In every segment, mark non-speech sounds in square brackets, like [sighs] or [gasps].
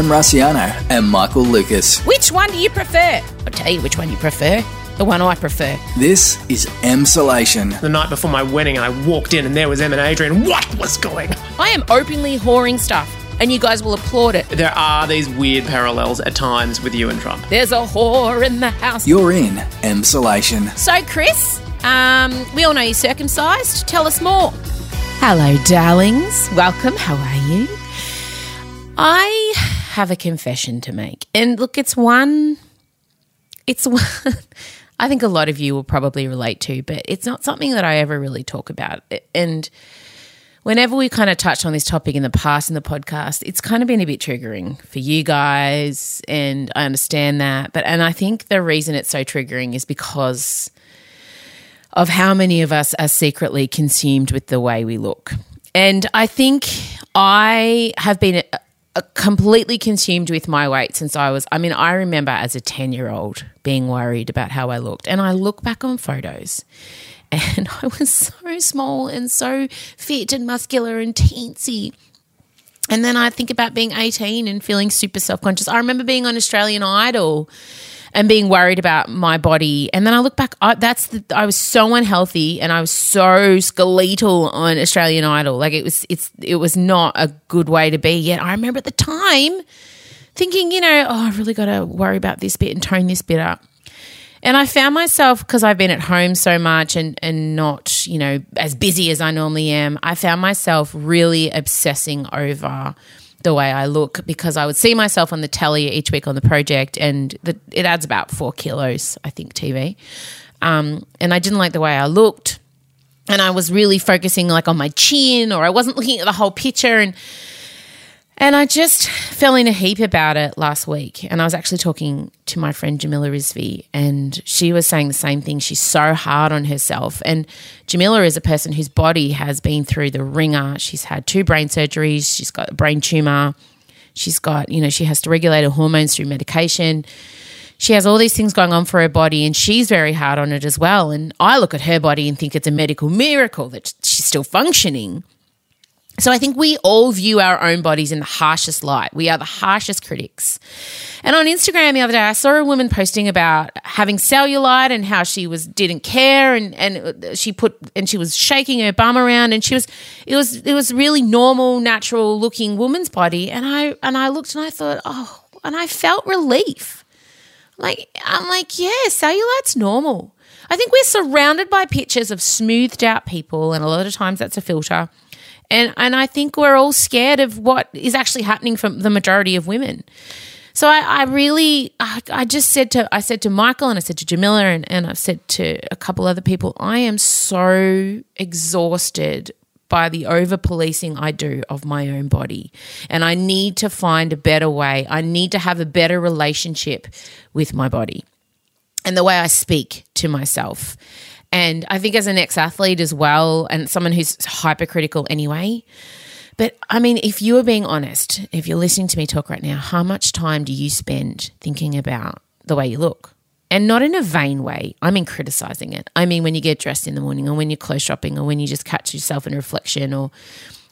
Em Rusciano and Michael Lucas. Which one do you prefer? I'll tell you which one you prefer. The one I prefer. This is Emsolation. the night before my wedding and I walked in and there was Em and Adrian. What was going on? I am openly whoring stuff, and you guys will applaud it. There are these weird parallels at times with you and Trump. There's a whore in the house. You're in Emsolation. So, Chris, um, we all know you're circumcised. Tell us more. Hello, darlings. Welcome. How are you? I have a confession to make. And look, it's one, it's [laughs] one I think a lot of you will probably relate to, but it's not something that I ever really talk about. And whenever we kind of touched on this topic in the past in the podcast, it's kind of been a bit triggering for you guys. And I understand that. But, and I think the reason it's so triggering is because of how many of us are secretly consumed with the way we look. And I think I have been Uh, completely consumed with my weight since I was, I mean, I remember as a 10 year old being worried about how I looked. And I look back on photos [laughs] and I was so small and so fit and muscular and teensy. And then I think about being 18 and feeling super self conscious. I remember being on Australian Idol and being worried about my body. And then I look back, I, that's the, I was so unhealthy and I was so skeletal on Australian Idol. Like it was, it's, it was not a good way to be. Yet I remember at the time thinking, you know, oh, I've really got to worry about this bit and tone this bit up. And I found myself because I've been at home so much and and not you know as busy as I normally am. I found myself really obsessing over the way I look because I would see myself on the telly each week on the project, and the, it adds about four kilos, I think, TV. Um, and I didn't like the way I looked, and I was really focusing like on my chin, or I wasn't looking at the whole picture, and and I just fell in a heap about it last week. And I was actually talking to my friend Jamila Rizvi, and she was saying the same thing. She's so hard on herself. And Jamila is a person whose body has been through the ringer. She's had two brain surgeries, she's got a brain tumor, she's got, you know, she has to regulate her hormones through medication. She has all these things going on for her body, and she's very hard on it as well. And I look at her body and think it's a medical miracle that she's still functioning. So I think we all view our own bodies in the harshest light. We are the harshest critics. And on Instagram the other day, I saw a woman posting about having cellulite and how she was didn't care and and she put and she was shaking her bum around and she was it was it was really normal, natural looking woman's body. And I and I looked and I thought, oh, and I felt relief. Like I'm like, yeah, cellulite's normal. I think we're surrounded by pictures of smoothed out people, and a lot of times that's a filter and and I think we're all scared of what is actually happening for the majority of women. So I, I really, I, I, just said to, I said to Michael and I said to Jamila and, and I've said to a couple other people, I am so exhausted by the over policing I do of my own body. And I need to find a better way. I need to have a better relationship with my body and the way I speak to myself. And I think as an ex athlete as well, and someone who's hypercritical anyway, but I mean, if you are being honest, if you're listening to me talk right now, how much time do you spend thinking about the way you look? And not in a vain way. I mean, criticizing it. I mean, when you get dressed in the morning, or when you're clothes shopping, or when you just catch yourself in reflection, or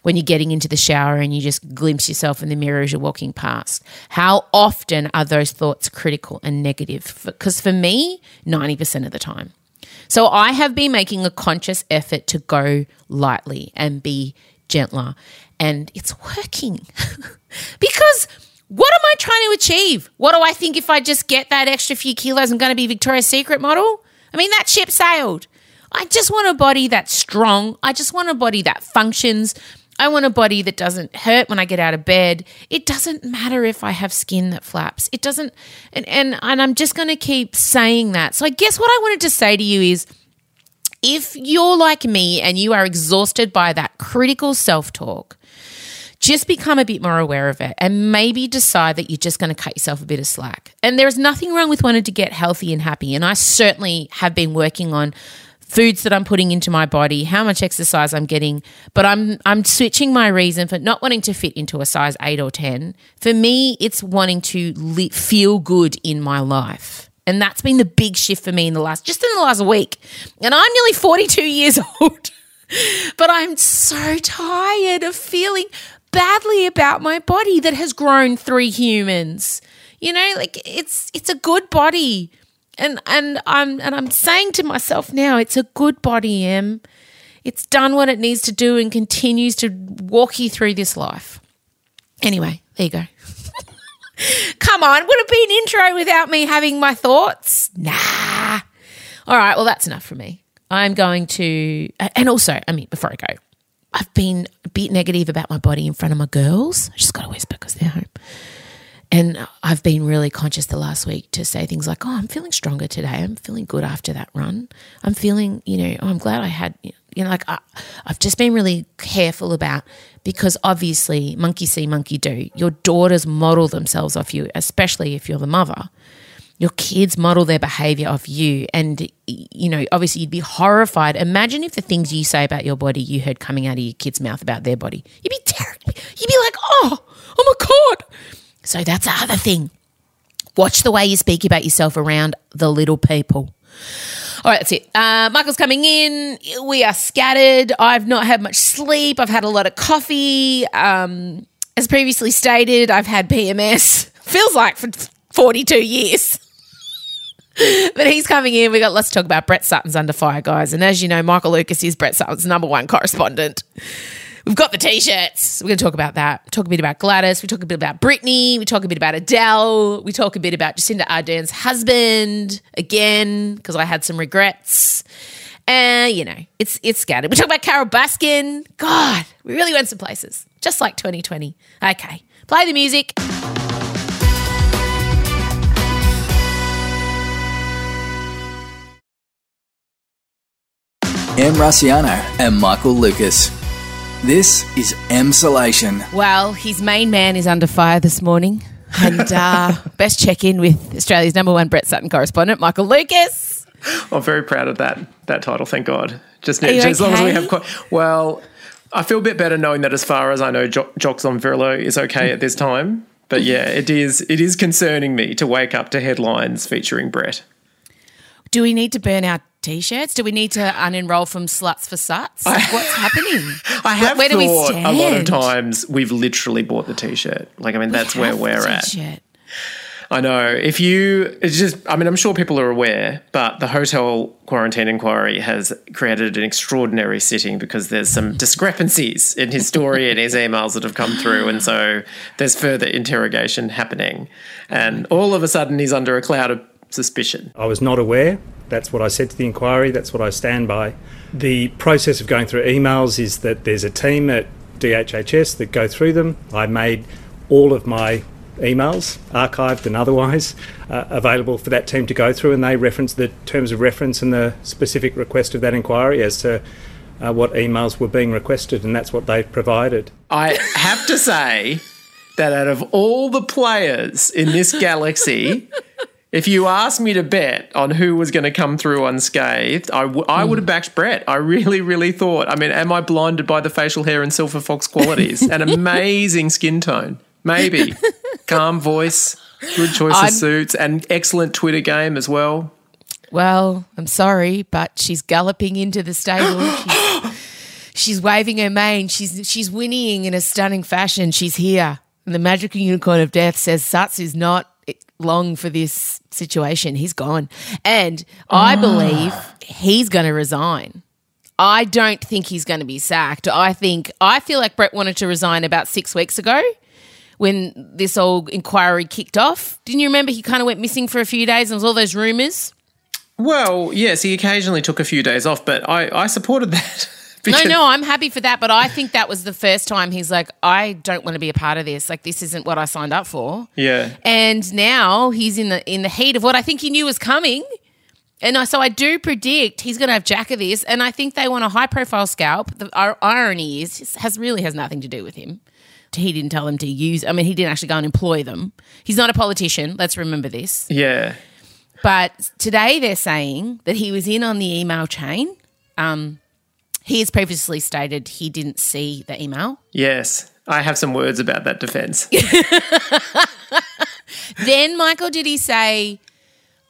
when you're getting into the shower and you just glimpse yourself in the mirror as you're walking past. How often are those thoughts critical and negative? Because for me, 90% of the time. So I have been making a conscious effort to go lightly and be gentler. And it's working [laughs] because what am I trying to achieve? What do I think if I just get that extra few kilos, I'm going to be Victoria's Secret model? I mean, that ship sailed. I just want a body that's strong. I just want a body that functions. I want a body that doesn't hurt when I get out of bed. It doesn't matter if I have skin that flaps. It doesn't and and, and I'm just going to keep saying that. So I guess what I wanted to say to you is if you're like me and you are exhausted by that critical self-talk, just become a bit more aware of it and maybe decide that you're just going to cut yourself a bit of slack. And there's nothing wrong with wanting to get healthy and happy. And I certainly have been working on foods that I'm putting into my body, how much exercise I'm getting, but I'm I'm switching my reason for not wanting to fit into a size 8 or 10. For me, it's wanting to li- feel good in my life. And that's been the big shift for me in the last just in the last week. And I'm nearly 42 years [laughs] old. but I'm so tired of feeling badly about my body that has grown three humans. You know, like it's it's a good body. And and I'm and I'm saying to myself now, it's a good body, Em. It's done what it needs to do and continues to walk you through this life. Anyway, there you go. [laughs] Come on, would it be an intro without me having my thoughts? Nah. All right, well, that's enough for me. I'm going to, and also, I mean, before I go, I've been a bit negative about my body in front of my girls. I just got to whisper because they're home. And I've been really conscious the last week to say things like, oh, I'm feeling stronger today. I'm feeling good after that run. I'm feeling, you know, oh, I'm glad I had, you know, like I, I've just been really careful about because obviously, monkey see, monkey do. Your daughters model themselves off you, especially if you're the mother. Your kids model their behavior off you. And, you know, obviously you'd be horrified. Imagine if the things you say about your body you heard coming out of your kid's mouth about their body. You'd be terrified. You'd be like, oh, oh my God so that's the other thing. Watch the way you speak about yourself around the little people. All right, that's it. Uh, Michael's coming in. We are scattered. I've not had much sleep. I've had a lot of coffee. Um, as previously stated, I've had PMS. [laughs] Feels like for 42 years. [laughs] but he's coming in. We got lots to talk about. Brett Sutton's under fire, guys. And as you know, Michael Lucas is Brett Sutton's number one correspondent. We've got the t-shirts. We're going to talk about that. Talk a bit about Gladys. We talk a bit about Britney. We talk a bit about Adele. We talk a bit about Jacinda Ardern's husband again because I had some regrets. And you know, it's it's scattered. We talk about Carole Baskin. God, we really went some places, just like 2020. Okay, play the music. Em Rusciano and Michael Lucas. This is Emsolation. Well, his main man is under fire this morning. And uh, [laughs] best check in with Australia's number one Brett Sutton correspondent, Michael Lucas. I'm very proud of that that title. Thank God. Just, Are you just as long as we have quite well. I feel a bit better knowing that, as far as I know, jo- Jocks on Virlo is okay at this time. But yeah, it is it is concerning me to wake up to headlines featuring Brett. Do we need to burn our t-shirts? Do we need to unenroll from sluts for suts? Like, what's happening? [laughs] I have where do we thought a lot of times we've literally bought the t-shirt. Like I mean, that's where we're the at. t-shirt. I know. If you, it's just, I mean, I'm sure people are aware, but the hotel quarantine inquiry has created an extraordinary sitting because there's some discrepancies in his story and his emails that have come through. And so there's further interrogation happening. And all of a sudden, he's under a cloud of suspicion. I was not aware. That's what I said to the inquiry. That's what I stand by. The process of going through emails is that there's a team at DHHS that go through them. I made all of my emails, archived and otherwise, uh, available for that team to go through, and they reference the terms of reference and the specific request of that inquiry as to uh, what emails were being requested, and that's what they've provided. I have to say that out of all the players in this galaxy, if you asked me to bet on who was going to come through unscathed, I, w- I would have hmm. backed Brett. I really, really thought. I mean, am I blinded by the facial hair and silver fox qualities? An [laughs] amazing skin tone. Maybe. Calm voice, good choice I'm- of suits, and excellent Twitter game as well. Well, I'm sorry, but she's galloping into the stable. [gasps] She's, she's waving her mane. She's she's whinnying in a stunning fashion. She's here. And the magical unicorn of death says Suts is not long for this situation. He's gone. And I ah. believe he's going to resign. I don't think he's going to be sacked. I think I feel like Brett wanted to resign about six weeks ago when this old inquiry kicked off. Didn't you remember he kind of went missing for a few days and was all those rumors? Well, yes, he occasionally took a few days off, but I, I supported that. [laughs] No, because- no, I'm happy for that, but I think that was the first time he's like, I don't want to be a part of this. Like, this isn't what I signed up for. Yeah. And now he's in the in the heat of what I think he knew was coming. And I, so I do predict he's going to have jack of this, and I think they want a high profile scalp. The ir- irony is, has really has nothing to do with him. He didn't tell them to use. I mean, he didn't actually go and employ them. He's not a politician. Let's remember this. Yeah. But today they're saying that he was in on the email chain. Um, he has previously stated he didn't see the email. Yes. I have some words about that defense. [laughs] Then, Michael, did he say,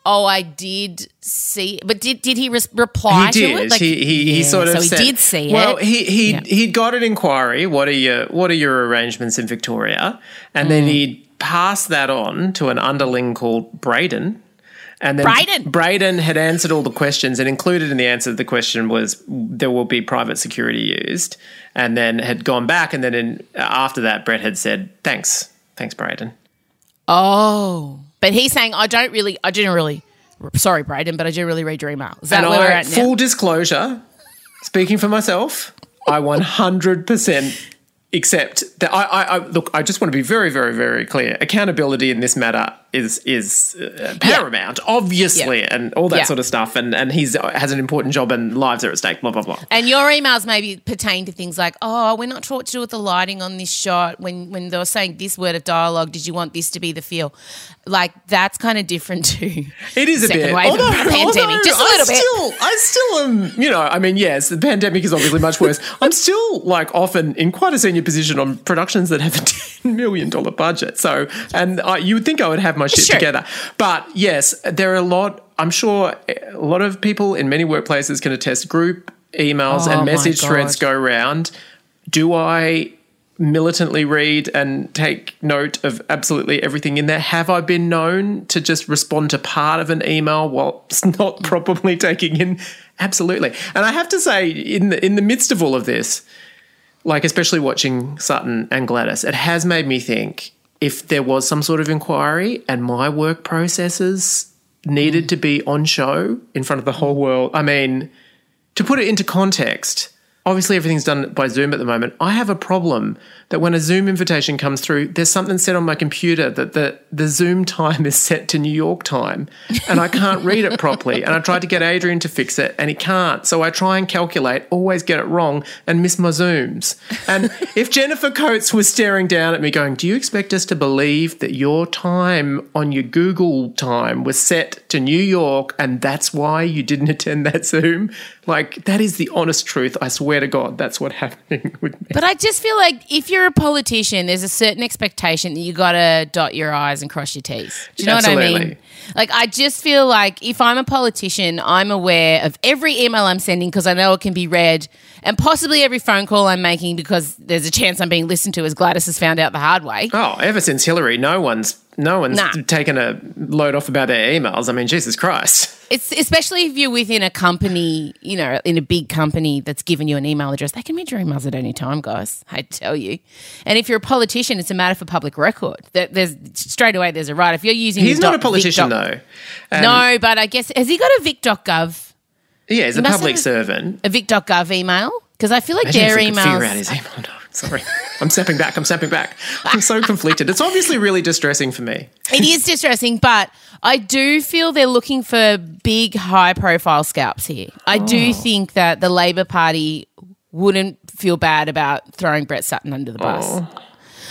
Oh, I did see, but did did he res- reply He to it? Like- he, he, he sort of so he said, did see well, it. he he Yeah. he'd got an inquiry. What are your what are your arrangements in Victoria? And then Mm. he'd passed that on to an underling called Braden. And then Braden. Braden had answered all the questions, and included in the answer to the question was there will be private security used. And then had gone back, and then in, after that, Brett had said, "Thanks, thanks, Braden." Oh, but he's saying I don't really, I didn't really. Sorry, Braden, but I didn't really read your email. Is that and where I, we're at now? full disclosure, speaking for myself, I 100% accept that. I, I, I look. I just want to be very, very, very clear. Accountability in this matter is is uh, paramount, obviously, Yeah. and all that Yeah. sort of stuff. And and he's has an important job, and lives are at stake. Blah blah blah. And your emails maybe pertain to things like, oh, we're not sure what to do with the lighting on this shot. When when they were saying this word of dialogue, did you want this to be the feel? Like that's kind of different too. It is a bit. wave although, pandemic, just a I little bit. Still, I still am. You know, I mean, yes, the pandemic is obviously much worse. [laughs] I'm still like often in quite a senior position on productions that have a [laughs] ten million dollar budget. So, and I, you would think I would have my shit Sure. together, but yes, there are a lot. I'm sure a lot of people in many workplaces can attest. Group emails Oh and message threads go around. Do I militantly read and take note of absolutely everything in there? Have I been known to just respond to part of an email while [laughs] not probably taking in? Absolutely. And I have to say, in the in the midst of all of this, like especially watching Sutton and Gladys, it has made me think if there was some sort of inquiry and my work processes needed to be on show in front of the whole world. I mean, to put it into context, obviously everything's done by Zoom at the moment. I have a problem that when a Zoom invitation comes through, there's something set on my computer that the, the Zoom time is set to New York time and I can't read it properly. And I tried to get Adrian to fix it and he can't. So I try and calculate, always get it wrong and miss my Zooms. And if Jennifer Coates was staring down at me going, Do you expect us to believe that your time on your Google time was set to New York and that's why you didn't attend that Zoom? Like, that is the honest truth. I swear to God, that's what's [laughs] happening with me. But I just feel like if you're a politician, there's a certain expectation that you got to dot your I's and cross your T's. Do you know what I mean? Like, I just feel like if I'm a politician, I'm aware of every email I'm sending because I know it can be read, and possibly every phone call I'm making because there's a chance I'm being listened to, as Gladys has found out the hard way. Oh, ever since Hillary, no one's no one's Nah. taken a load off about their emails. I mean, Jesus Christ. It's especially if you're within a company, you know, in a big company that's given you an email address. They can read your emails at any time, guys. I tell you. And if you're a politician, it's a matter for public record. There- There's straight away there's a right. If you're using He's not a politician, doc- though. Um, no, but I guess has he got a vic.gov Yeah, he's a public servant. a vic.gov email? Because I feel like Imagine their we figure out emails. his email. [laughs] No, sorry. I'm stepping back. I'm stepping back. I'm so conflicted. It's obviously really distressing for me. It is distressing, but I do feel they're looking for big, high profile scalps here. I Oh. do think that the Labor Party wouldn't feel bad about throwing Brett Sutton under the bus. Oh.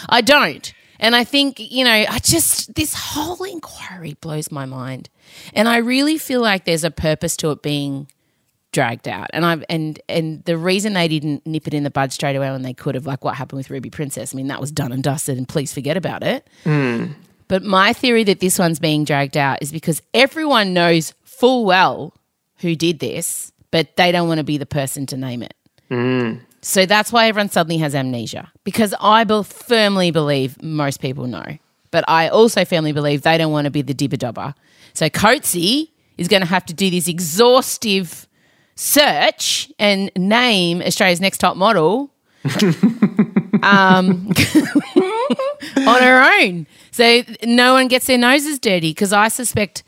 I don't. And I think, you know, I just, this whole inquiry blows my mind. And I really feel like there's a purpose to it being dragged out. And I've and and the reason they didn't nip it in the bud straight away when they could have, like what happened with Ruby Princess, I mean, that was done and dusted and please forget about it. Hmm. But my theory that this one's being dragged out is because everyone knows full well who did this, but they don't want to be the person to name it. Hmm. So that's why everyone suddenly has amnesia because I be- firmly believe most people know. But I also firmly believe they don't want to be the dibber dobber. So Coatsy is going to have to do this exhaustive search and name Australia's next top model [laughs] um, [laughs] on her own. So no one gets their noses dirty because I suspect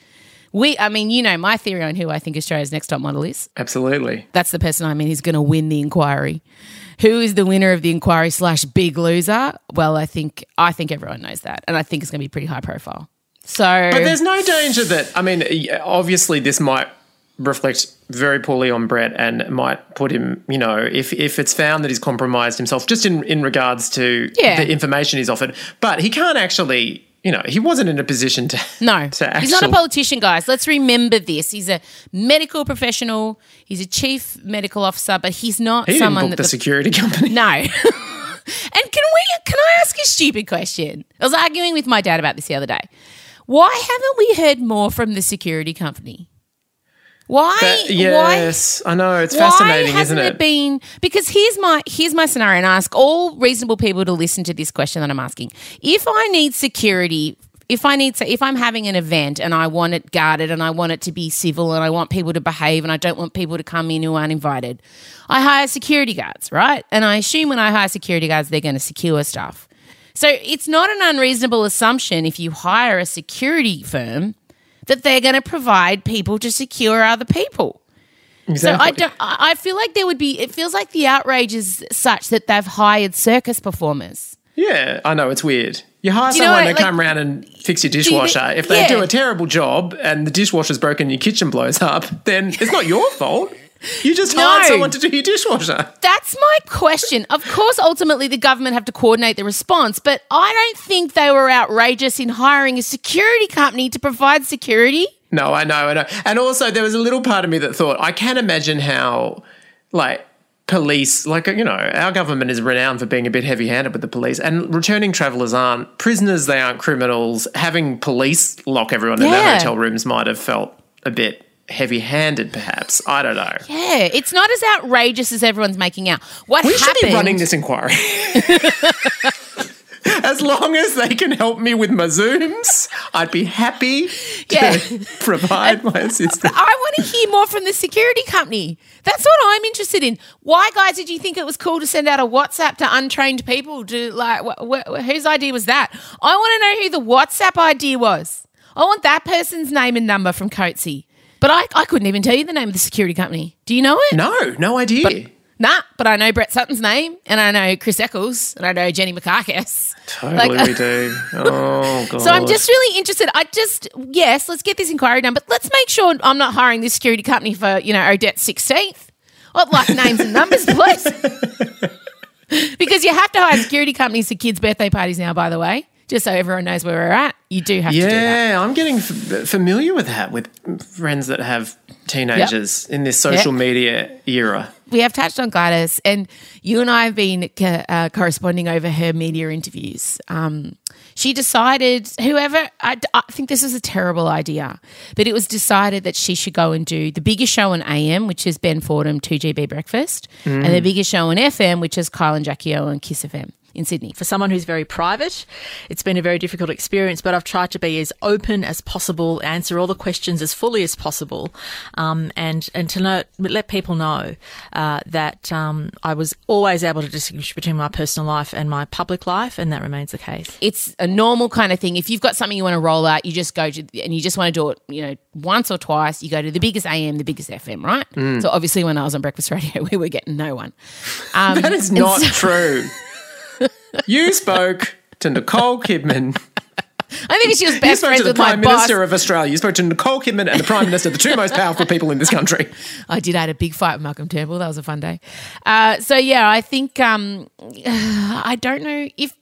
we, I mean, you know, my theory on who I think Australia's next top model is. Absolutely. That's the person I mean who's going to win the inquiry. Who is the winner of the inquiry slash big loser? Well, I think I think everyone knows that, and I think it's going to be pretty high profile. So, But there's no danger that, I mean, obviously this might reflect very poorly on Brett and might put him, you know, if, if it's found that he's compromised himself, just in, in regards to Yeah. the information he's offered. But he can't actually, you know, he wasn't in a position to. [laughs] no, to he's not a politician, guys. Let's remember this. He's a medical professional. He's a chief medical officer, but he's not He didn't someone book that the, the security [laughs] company. No. [laughs] and can we can I ask a stupid question? I was arguing with my dad about this the other day. Why haven't we heard more from the security company? Why? That- why? yes, I know. It's Why fascinating, hasn't isn't it been? Because here's my here's my scenario, and I ask all reasonable people to listen to this question that I'm asking. If I need security, if I need to, if I'm having an event and I want it guarded and I want it to be civil and I want people to behave and I don't want people to come in who aren't invited, I hire security guards, right? And I assume when I hire security guards, they're going to secure stuff. So it's not an unreasonable assumption if you hire a security firm that they're going to provide people to secure other people. So I don't. I feel like there would be. It feels like the outrage is such that they've hired circus performers. Yeah, I know. It's weird. You hire you someone to like- come around and fix your you dishwasher. if they yeah. do a terrible job and the dishwasher's broken and your kitchen blows up, then it's not your fault. You just hired someone to do your dishwasher. That's my question. Of course, ultimately the government have to coordinate the response, but I don't think they were outrageous in hiring a security company to provide security. No, I know, I know. And also, there was a little part of me that thought, I can't imagine how, like, police, like, you know, our government is renowned for being a bit heavy handed with the police, and returning travellers aren't prisoners, they aren't criminals. Having police lock everyone in their hotel rooms might have felt a bit heavy handed, perhaps. I don't know. Yeah, it's not as outrageous as everyone's making out. What We happened? should be running this inquiry. [laughs] as long as they can help me with my Zooms, I'd be happy to Yeah. [laughs] provide my assistance. I want to hear more from the security company. That's what I'm interested in. Why, guys, did you think it was cool to send out a WhatsApp to untrained people? To like, wh- wh- whose idea was that? I want to know who the WhatsApp idea was. I want that person's name and number from Coatsy. But I, I couldn't even tell you the name of the security company. Do you know it? No, no idea. Nah, but I know Brett Sutton's name, and I know Chris Eccles, and I know Jenny Mikakos. Totally, Like- we do. [laughs] Oh god. So I'm just really interested. I just yes, let's get this inquiry done, but let's make sure I'm not hiring this security company for you know Odette's sixteenth. I'd like names and numbers, [laughs] please, because you have to hire security companies for kids' birthday parties now. By the way, just so everyone knows where we're at, you do have to do that. Yeah, I'm getting f- familiar with that with friends that have teenagers in this social Yep. media era. We have touched on Gladys, and you and I have been co- uh, corresponding over her media interviews. Um, she decided, whoever, I, I think this is a terrible idea, but it was decided that she should go and do the biggest show on AM, which is Ben Fordham 2GB Breakfast, and the biggest show on FM, which is Kyle and Jackie O on KIIS FM in Sydney. For someone who's very private, it's been a very difficult experience, but I've tried to be as open as possible, answer all the questions as fully as possible, um, and, and to know, let people know uh, that um, I was always able to distinguish between my personal life and my public life, and that remains the case. it's a normal kind of thing. If you've got something you want to roll out, you just go to and you just want to do it, you know, once or twice. You go to the biggest AM, the biggest FM, right? So obviously, when I was on breakfast radio, [laughs] we were getting no one. [laughs] Um, That is and not so- true. [laughs] you spoke to Nicole Kidman. I think she was You best spoke friends to the with my Prime boss. Minister of Australia. You spoke to Nicole Kidman and the Prime Minister, the two most powerful people in this country. [laughs] I did. I had a big fight with Malcolm Turnbull. That was a fun day. Uh, so yeah, I think um, [sighs] I don't know if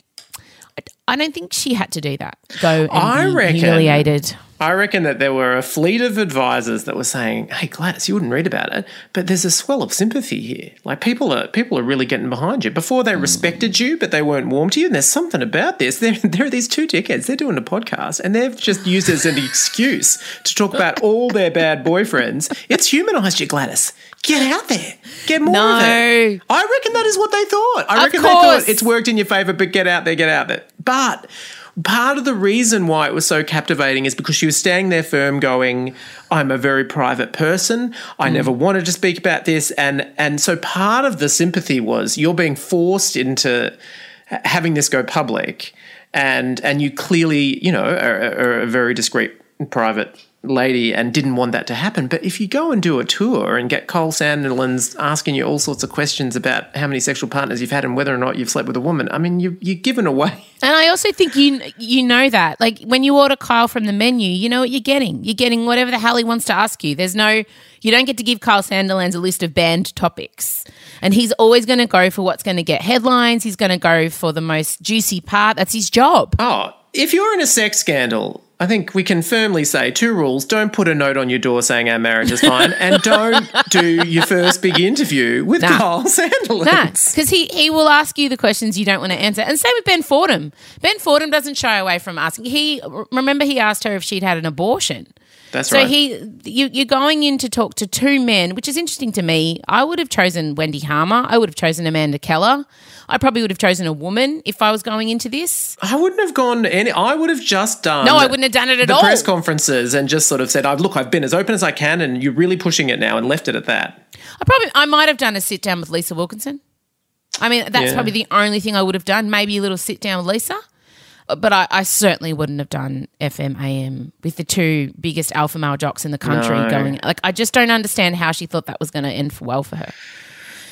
I don't think she had to do that. Go and I reckon- humiliated. I reckon that there were a fleet of advisors that were saying, "Hey Gladys, you wouldn't read about it, but there's a swell of sympathy here. Like people are people are really getting behind you. Before they respected you, but they weren't warm to you. And there's something about this. [laughs] There, there are these two dickheads. They're doing a podcast, and they've just used it as an [laughs] excuse to talk about all their bad boyfriends. It's humanised you, Gladys. Get out there. Get more of it. I reckon that is what they thought. I Of reckon they thought it's worked in your favour, but get out there, get out there. But part of the reason why it was so captivating is because she was standing there firm going, I'm a very private person. I mm. never wanted to speak about this. And and so part of the sympathy was you're being forced into having this go public and and you clearly, you know, are, are a very discreet private lady and didn't want that to happen. But if you go and do a tour and get Kyle Sandilands asking you all sorts of questions about how many sexual partners you've had and whether or not you've slept with a woman, I mean, you, you're given away. [laughs] And I also think you you know that. Like when you order Kyle from the menu, you know what you're getting. You're getting whatever the hell he wants to ask you. There's no you don't get to give Kyle Sandilands a list of banned topics. And he's always going to go for what's going to get headlines. He's going to go for the most juicy part. That's his job. Oh, if you're in a sex scandal, I think we can firmly say two rules: don't put a note on your door saying our marriage is fine, and don't do your first big interview with Nah. Kyle Sandilands. That's because he, he will ask you the questions you don't want to answer. And same with Ben Fordham. Ben Fordham doesn't shy away from asking. He remember he asked her if she'd had an abortion. That's So right. he, you, you're going in to talk to two men, which is interesting to me. I would have chosen Wendy Harmer. I would have chosen Amanda Keller. I probably would have chosen a woman if I was going into this. I wouldn't have gone any. I would have just done. No, I wouldn't have done it at the all. press conferences and just sort of said, "I've look, I've been as open as I can, and you're really pushing it now," and left it at that. I probably, I might have done a sit down with Lisa Wilkinson. I mean, that's Yeah. probably the only thing I would have done. Maybe a little sit down with Lisa. But I, I certainly wouldn't have done FM AM with the two biggest alpha male jocks in the country No. going. Like, I just don't understand how she thought that was going to end well for her.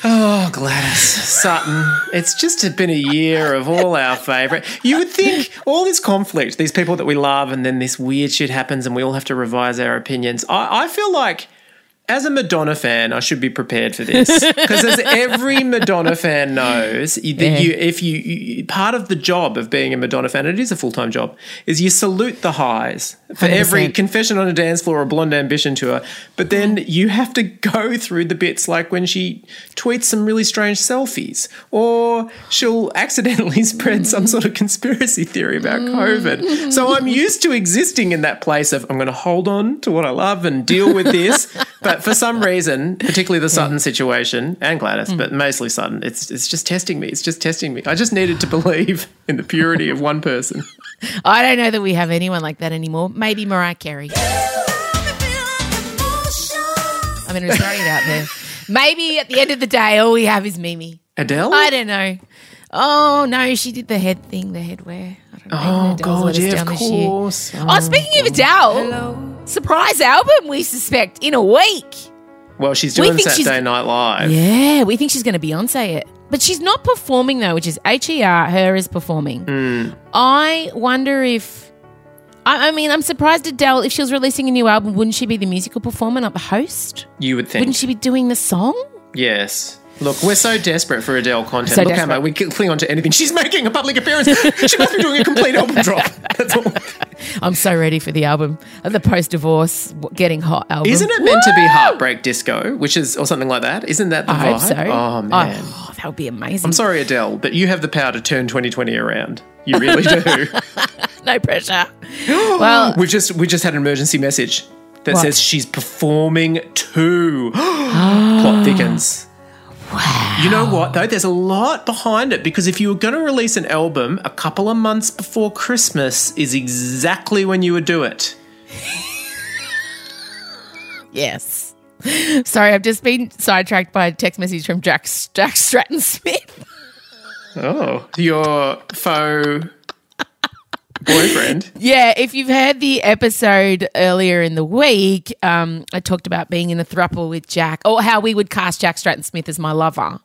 Oh, Gladys Sutton. It's just been a year of all our favourite. You would think all this conflict, these people that we love, and then this weird shit happens and we all have to revise our opinions. I, I feel like. As a Madonna fan, I should be prepared for this [laughs] because, as every Madonna fan knows, that you if you, you part of the job of being a Madonna fan, it is a full time job, is you salute the highs for every 100%. confession on a dance floor or blonde ambition tour, but then you have to go through the bits like when she tweets some really strange selfies, or she'll accidentally [laughs] spread some sort of conspiracy theory about mm. COVID. So I'm used to existing in that place of I'm going to hold on to what I love and deal with this, [laughs] but for some [laughs] reason, particularly the hmm. Sutton situation and Gladys, hmm. but mostly Sutton, it's it's just testing me. It's just testing me. I just needed to believe [laughs] in the purity of one person. [laughs] I don't know that we have anyone like that anymore. Maybe Mariah Carey. I'm throwing it out there. Maybe at the end of the day, all we have is Mimi. Adele. I don't know. Oh no, she did the head thing, the headwear. I don't know. Oh Adele's God, let us yeah, down of this course. Oh, speaking of Adele, surprise album we suspect in a week. Well, she's We doing think she's- Saturday Night Live. Yeah, we think she's going to Beyonce it, but she's not performing though, which is H E R. Her is performing. Hmm. I wonder if. I, I mean, I'm surprised Adele, if she was releasing a new album, wouldn't she be the musical performer, not the host? You would think. Wouldn't she be doing the song? Yes. Look, we're so desperate for Adele content. So Look how desperate. much we can cling on to anything. She's making a public appearance. she must be doing a complete album drop. That's all. [laughs] I'm so ready for the album, uh, the post-divorce getting hot album. Isn't it meant to be Heartbreak Disco, which is or something like that? Isn't that the I vibe? hope so. Oh man. Oh, that would be amazing. I'm sorry, Adele, but you have the power to turn 2020 around. You really do. [laughs] No pressure. [gasps] well, we just we just had an emergency message that What? says she's performing too. [gasps] Plot thickens. Wow. You know what though? There's a lot behind it because if you were going to release an album a couple of months before Christmas is exactly when you would do it. [laughs] yes. Sorry, I've just been sidetracked by a text message from Jack, Jack Stratton Smith. Oh, your faux boyfriend. Yeah, if you've heard the episode earlier in the week, um, I talked about being in a throuple with Jack, or how we would cast Jack Stratton Smith as my lover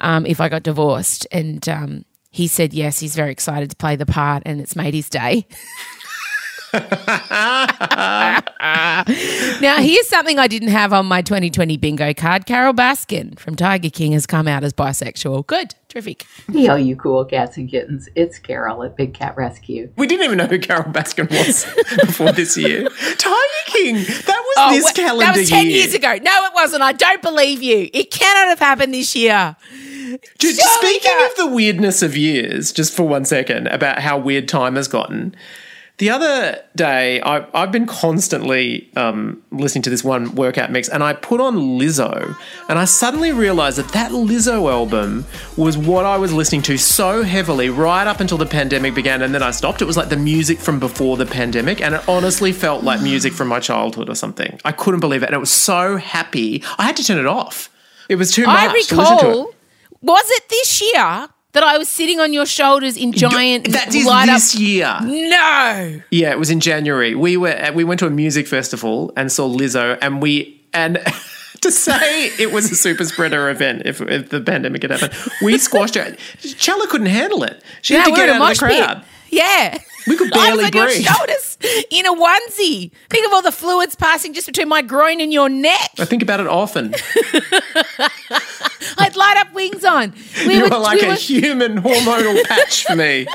um, if I got divorced. And um, he said yes, he's very excited to play the part, and it's made his day. [laughs] now, here's something I didn't have on my 2020 bingo card. Carole Baskin from Tiger King has come out as bisexual. Good, terrific. Hey, all you cool cats and kittens. It's Carole at Big Cat Rescue. We didn't even know who Carole Baskin was [laughs] before this year. Tiger King. That was oh, this wha- calendar That was 10 year. years ago. No, it wasn't. I don't believe you. It cannot have happened this year. Just speaking not. of the weirdness of years, just for one second, about how weird time has gotten. The other day, I, I've been constantly um, listening to this one workout mix, and I put on Lizzo, and I suddenly realized that that Lizzo album was what I was listening to so heavily right up until the pandemic began, and then I stopped. It was like the music from before the pandemic, and it honestly felt like music from my childhood or something. I couldn't believe it, and it was so happy. I had to turn it off. It was too much I recall, was it this year that I was sitting on your shoulders in giant That is light this up? year. No. Yeah, it was in January. We were uh, we went to a music festival and saw Lizzo, and we and [laughs] to say it was a super spreader event if, if the pandemic had happened, we squashed her. Chella couldn't handle it. She had to get out of the mosh pit. crowd. Yeah. We could I barely was on your shoulders in a onesie. Think of all the fluids passing just between my groin and your neck. I think about it often. [laughs] I'd light up wings on. We you were, were like we a were- human hormonal patch for me,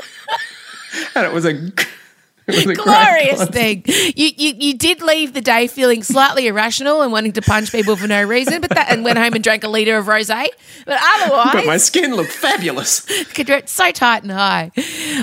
[laughs] and it was a. [laughs] was a great Glorious thing. You, you you did leave the day feeling slightly irrational and wanting to punch people for no reason, but that and went home and drank a liter of rosé. But otherwise, But my skin looked fabulous. So tight and high.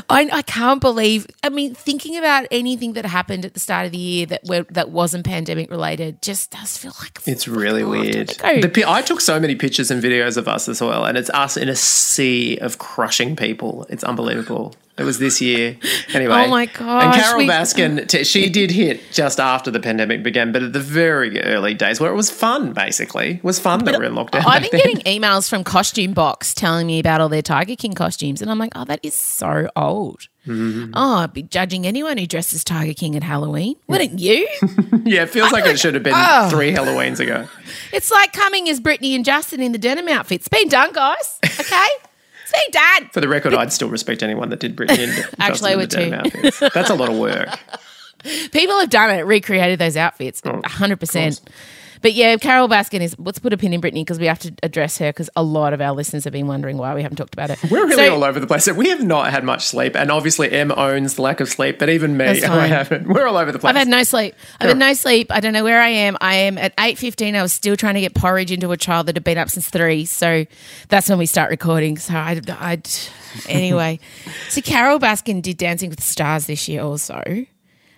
I, I can't believe. I mean, thinking about anything that happened at the start of the year that were, that wasn't pandemic related just does feel like It's really weird. The, I took so many pictures and videos of us as well, and it's us in a sea of crushing people. It's unbelievable. It was this year. [laughs] Anyway. Oh my god! And Carole we- Baskin, [laughs] t- she did hit just after the pandemic began, but at the very early days where it was fun, basically. It was fun that we're in lockdown. I've been then. [laughs] getting emails from Costume Box telling me about all their Tiger King costumes, and I'm like, oh, that is so old. Mm-hmm. Oh, I'd be judging anyone who dresses Tiger King at Halloween. Wouldn't you? Yeah, it feels like it should have been Oh. three Halloweens ago. it's like coming as Britney and Justin in the denim outfits. It's been done, guys. Okay, it's been done. For the record, I'd still respect anyone that did Britney and [laughs] Actually, I would too. outfits. That's a lot of work. [laughs] People have done it, recreated those outfits, Oh, hundred percent. But yeah, Carole Baskin is. Let's put a pin in Britney because we have to address her because a lot of our listeners have been wondering why we haven't talked about it. We're really So- all over the place. We have not had much sleep, and obviously Em owns the lack of sleep. But even me, I haven't. [laughs] We're all over the place. I've had no sleep. I've had no sleep. I don't know where I am. I am at eight fifteen. I was still trying to get porridge into a child that had been up since three. So that's when we start recording. So I, I'd anyway. [laughs] so Carole Baskin did Dancing with the Stars this year also.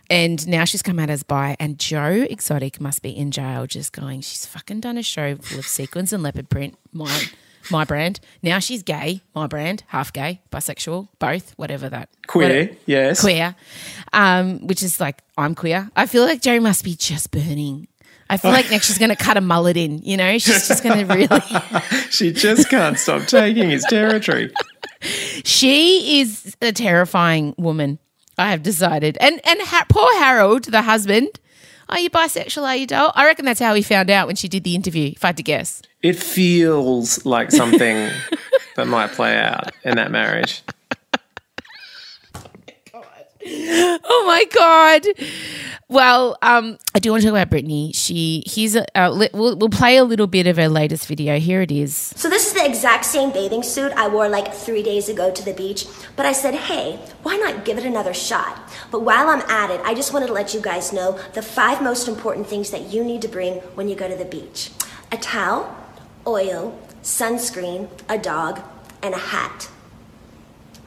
And now she's come out as bi, and Joe Exotic must be in jail, just going. She's fucking done a show full of sequins and leopard print. My, my brand. Now she's gay. My brand. Half gay, bisexual, both, whatever that. queer. yes, queer, um, which is like I'm queer. I feel like Joe must be just burning. I feel like next she's going to cut a mullet in. You know, she's just going [laughs] to really. She just can't stop taking his territory. [laughs] she is a terrifying woman. I have decided, and and ha- poor Harold, the husband. Are you bisexual? Are you doll? I reckon that's how he found out when she did the interview. If I had to guess. It feels like something [laughs] that might play out in that marriage. [laughs] Oh my god. Well, um, I do want to talk about Britney. She, here's a, uh, we'll, we'll play a little bit of her latest video. Here it is. So this is the exact same bathing suit I wore like three days ago to the beach. But I said, hey, why not give it another shot? But while I'm at it, I just wanted to let you guys know the five most important things that you need to bring when you go to the beach. A towel, oil, sunscreen, a dog, and a hat.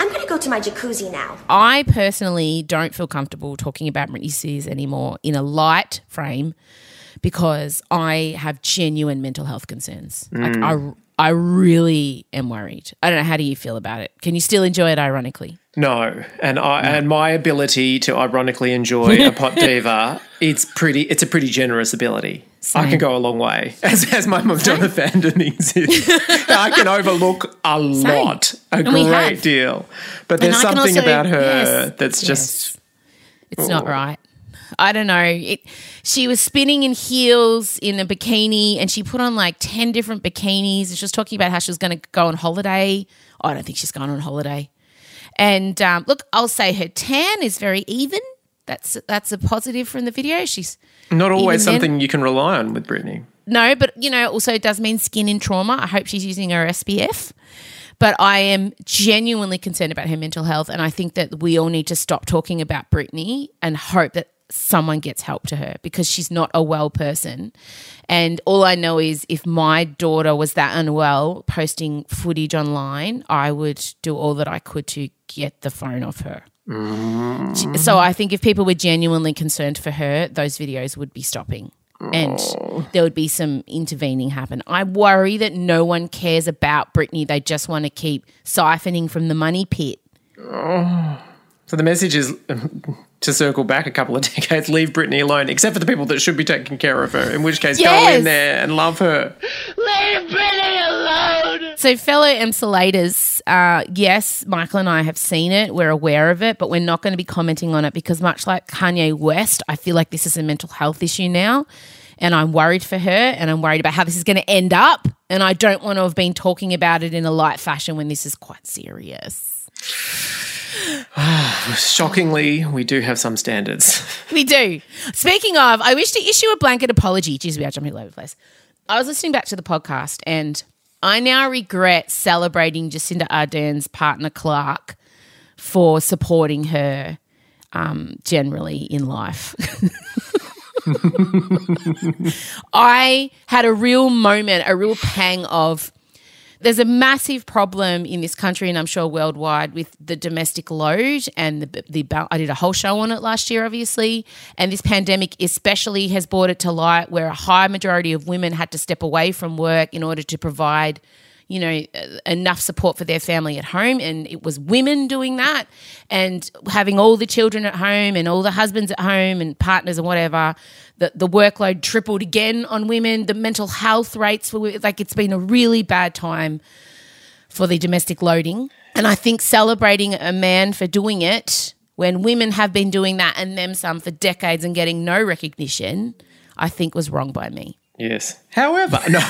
I'm gonna go to my jacuzzi now. I personally don't feel comfortable talking about Britney Spears anymore in a light frame because I have genuine mental health concerns. Like mm. I, I really am worried. I don't know. How do you feel about it? Can you still enjoy it? Ironically, No, and I and my ability to ironically enjoy a pot [laughs] diva, it's pretty. It's a pretty generous ability. I can go a long way, [laughs] as as my Madonna fandom exists. I can overlook a lot, a we great deal. But And there's something also- about her yes, that's yes. just it's not right. I don't know. It. She was spinning in heels in a bikini, and she put on like ten different bikinis. And she was talking about how she was going to go on holiday. I don't think she's going on holiday. And um, look, I'll say her tan is very even. That's that's a positive from the video. She's not always Even then- something you can rely on with Britney. no, but you know, also it does mean skin in trauma. I hope she's using her SPF. But I am genuinely concerned about her mental health, and I think that we all need to stop talking about Britney and hope that someone gets help to her because she's not a well person. And all I know is if my daughter was that unwell, posting footage online, I would do all that I could to get the phone off her. Mm. So I think if people were genuinely concerned for her, those videos would be stopping. And oh. there would be some intervening happen. I worry that no one cares about Britney. They just want to keep siphoning from the money pit. Oh. So the message is to circle back a couple of [laughs] decades, leave Britney alone, except for the people that should be taking care of her. In which case, go in there and love her. Leave Britney alone! So, fellow Emsolators, uh, yes, Michael and I have seen it. We're aware of it, but we're not going to be commenting on it because, much like Kanye West, I feel like this is a mental health issue now. And I'm worried for her and I'm worried about how this is going to end up. And I don't want to have been talking about it in a light fashion when this is quite serious. [sighs] Shockingly, we do have some standards. [laughs] We do. Speaking of, I wish to issue a blanket apology. Jeez, we are jumping all over the place. I was listening back to the podcast and I now regret celebrating Jacinda Ardern's partner Clarke for supporting her. um, generally in life. [laughs] I had a real moment, a real pang of there's a massive problem in this country and I'm sure worldwide with the domestic load and the, the I did a whole show on it last year obviously and this pandemic especially has brought it to light where a high majority of women had to step away from work in order to provide you know, uh, enough support for their family at home. And it was women doing that and having all the children at home and all the husbands at home and partners and whatever. The, the workload tripled again on women. The mental health rates were like it's been a really bad time for the domestic loading. And I think celebrating a man for doing it when women have been doing that and them some for decades and getting no recognition, I think was wrong by me. Yes. However, no, [laughs] [laughs] no,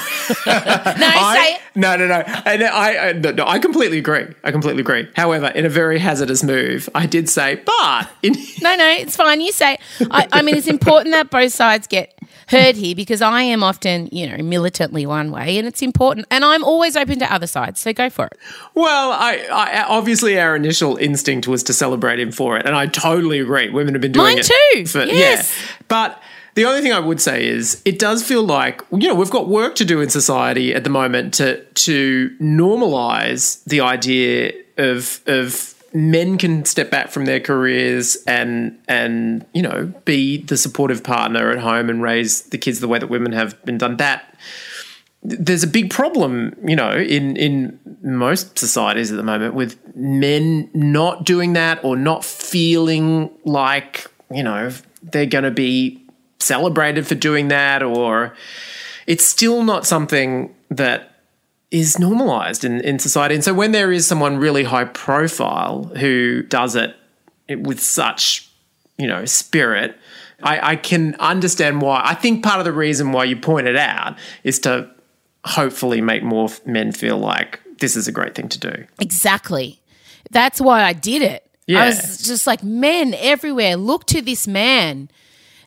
I, say it. no, no, no. And I, I, no, no, I completely agree. I completely agree. However, in a very hazardous move, I did say, but in [laughs] no, no, it's fine. You say. I, I mean, it's important that both sides get heard here because I am often, you know, militantly one way, and it's important. And I'm always open to other sides. So go for it. Well, I, I obviously our initial instinct was to celebrate him for it, and I totally agree. Women have been doing Mine it too. For, Yes. Yeah, but. The only thing I would say is it does feel like you know we've got work to do in society at the moment to to normalize the idea of of men can step back from their careers and and you know be the supportive partner at home and raise the kids the way that women have been done. That there's a big problem, you know, in in most societies at the moment with men not doing that or not feeling like, you know, they're going to be celebrated for doing that or it's still not something that is normalized in, in society. And so when there is someone really high profile who does it with such, you know, spirit, I, I can understand why. I think part of the reason why you point it out is to hopefully make more men feel like this is a great thing to do. Exactly. That's why I did it. Yeah. I was just like, men everywhere, look to this man.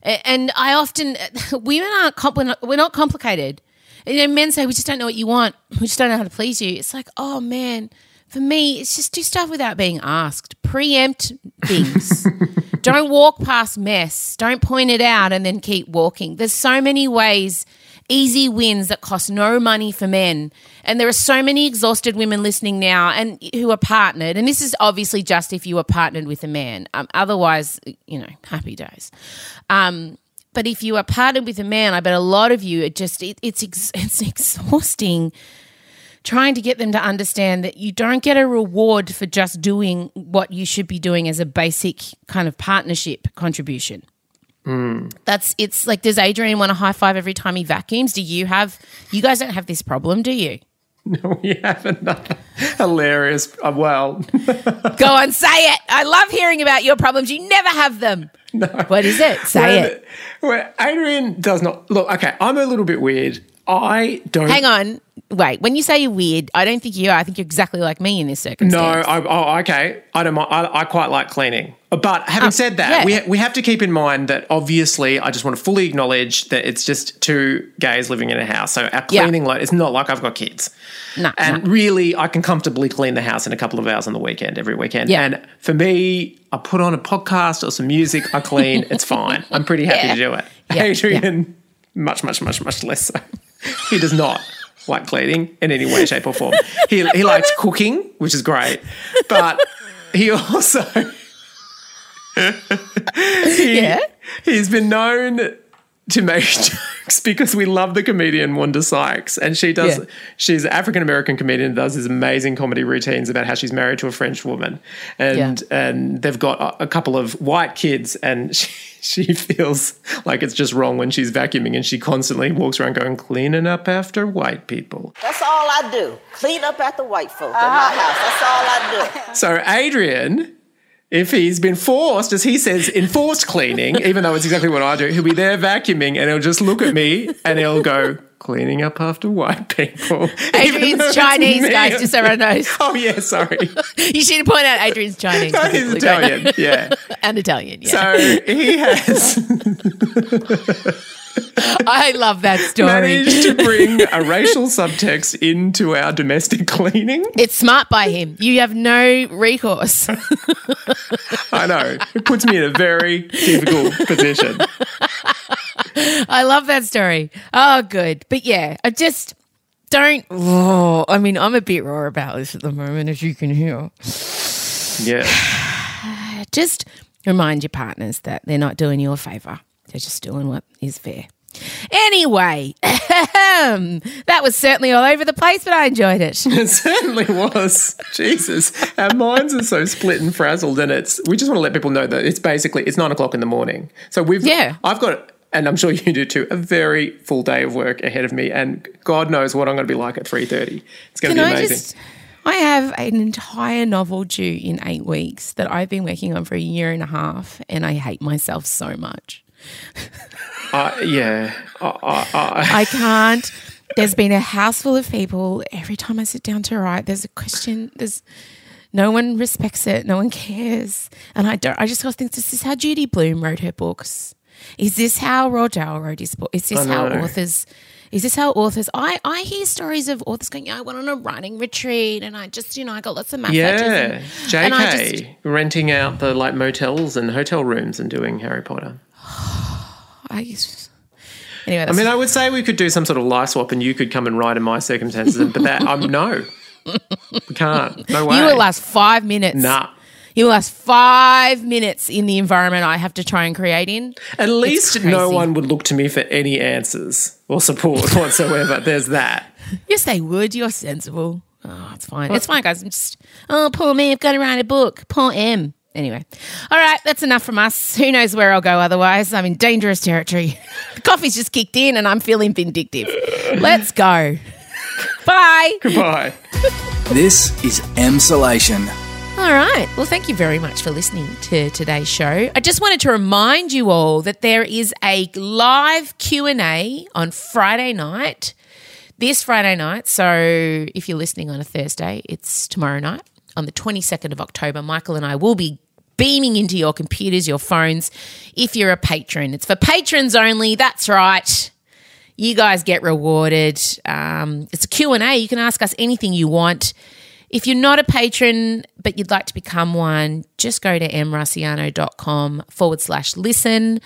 And I often, [laughs] women aren't, compl- we're not- we're not complicated. You know, men say, we just don't know what you want. We just don't know how to please you. It's like, oh man, for me, it's just do stuff without being asked. Preempt things. [laughs] don't walk past mess. Don't point it out and then keep walking. There's so many ways, easy wins that cost no money for men. And there are so many exhausted women listening now and who are partnered. And this is obviously just if you are partnered with a man. Um, otherwise, you know, happy days. Um, but if you are partnered with a man, I bet a lot of you are just it, it's ex- [laughs] it's exhausting trying to get them to understand that you don't get a reward for just doing what you should be doing as a basic kind of partnership contribution. That's it's like does Adrian want a high five every time he vacuums? Do you have you guys don't have this problem, do you? [laughs] No, we have another hilarious, uh, well, [laughs] Go on, say it. I love hearing about your problems. You never have them. No. What is it? Say it. Where Adrian does not look. Okay, I'm a little bit weird. I don't. Hang on. Wait, when you say you're weird, I don't think you are. I think you're exactly like me in this No, circumstance. I, oh, okay. I don't. mind. I, I quite like cleaning, but having Oh, said that, yeah. we we have to keep in mind that obviously, I just want to fully acknowledge that it's just two gays living in a house. So our Yeah. cleaning load. It's not like I've got kids, No, and no. really, I can comfortably clean the house in a couple of hours on the weekend every weekend. Yeah. And for me, I put on a podcast or some music. I clean. [laughs] it's fine. I'm pretty happy Yeah. to do it. Yeah, Adrian, much, much, much, much less so. He does not like cleaning in any way, shape, or form. He, he [laughs] likes cooking, which is great, but he also he, [laughs] Yeah. he's been known to make [laughs] jokes because we love the comedian Wanda Sykes, and she does. Yeah. She's an African American comedian does these amazing comedy routines about how she's married to a French woman, and Yeah. and they've got a, a couple of white kids, and [laughs] she, she feels like it's just wrong when she's vacuuming, and she constantly walks around going cleaning up after white people. That's all I do. Clean up after white folk in my uh-huh. house. That's all I do. So Adrian, if he's been forced, as he says, enforced cleaning, even though it's exactly what I do, he'll be there vacuuming and he'll just look at me and he'll go, cleaning up after white people. [laughs] Adrian's Chinese, guys, just so everyone knows. [laughs] Oh, yeah, sorry. [laughs] You should point out Adrian's Chinese. for He's people who don't know. Italian, yeah. and Italian, yeah. So he has. [laughs] I love that story. managed to bring a racial subtext into our domestic [laughs] cleaning. It's smart by him. You have no recourse. [laughs] I know. It puts me in a very difficult position. I love that story. Oh, good. But yeah, I just don't. Oh, I mean, I'm a bit raw about this at the moment, as you can hear. Yeah. [sighs] Just remind your partners that they're not doing you a favour. They're just doing what is fair. Anyway, [laughs] that was certainly all over the place, but I enjoyed it. [laughs] It certainly was. Jesus. Our minds are so split and frazzled and it's we just want to let people know that it's basically it's nine o'clock in the morning. So we've Yeah. I've got and I'm sure you do too, a very full day of work ahead of me and God knows what I'm gonna be like at three thirty. It's gonna Can be I amazing. just? I have an entire novel due in eight weeks that I've been working on for a year and a half, and I hate myself so much. [laughs] Uh, yeah. I, I, I, I can't. There's been a house full of people. Every time I sit down to write, there's a question. There's no one respects it. No one cares. And I don't. I just got to think: This is how Judy Blume wrote her books. Is this how Roald Dahl wrote his book? Is this how authors? Is this how authors? I I hear stories of authors going, "Yeah, I went on a writing retreat, and I just, you know, I got lots of massage." yeah. and, and JK just, renting out the like motels and hotel rooms and doing Harry Potter. I anyway, I mean, I would say we could do some sort of life swap, and you could come and write in my circumstances. But that, um, [laughs] no, we can't. No way. you will last five minutes. Nah. You will last five minutes in the environment I have to try and create in. At least no one would look to me for any answers or support [laughs] whatsoever. There's that. Yes, they would. You're sensible. Oh, it's fine. It's fine, guys. I'm just, oh, poor me. I've got to write a book. Poor Em. Anyway, all right, that's enough from us. Who knows where I'll go otherwise? I'm in dangerous territory. the [laughs] coffee's just kicked in and I'm feeling vindictive. Let's go. [laughs] Bye. Goodbye. This is Emsolation. All right. Well, thank you very much for listening to today's show. I just wanted to remind you all that there is a live Q&A on Friday night. This Friday night. So, if you're listening on a Thursday, it's tomorrow night on the 22nd of October. Michael and I will be beaming into your computers, your phones if you're a patron. It's for patrons only. That's right you guys get rewarded. Um, it's a Q&A. You can ask us anything you want. If you're not a patron but you'd like to become one, just go to emrusciano.com forward slash listen.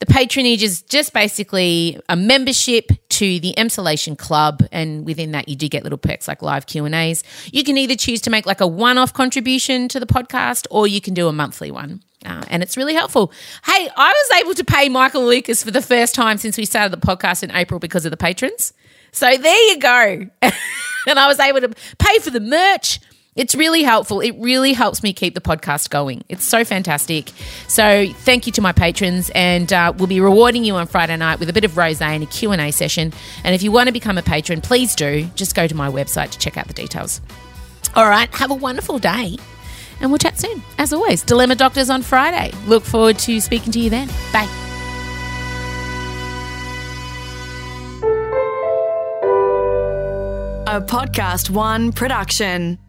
The patronage is just basically a membership to the Emsolation Club, and within that, you do get little perks like live Q and A's. You can either choose to make like a one-off contribution to the podcast, or you can do a monthly one. Uh, and it's really helpful. Hey, I was able to pay Michael Lucas for the first time since we started the podcast in April because of the patrons. So there you go. [laughs] and I was able to pay for the merch. It's really helpful. It really helps me keep the podcast going. It's so fantastic. So thank you to my patrons, and uh, we'll be rewarding you on Friday night with a bit of rosé and a Q and A session. And if you want to become a patron, please do. Just go to my website to check out the details. All right, have a wonderful day, and we'll chat soon. As always, Dilemma Doctors on Friday. Look forward to speaking to you then. Bye. A Podcast One production.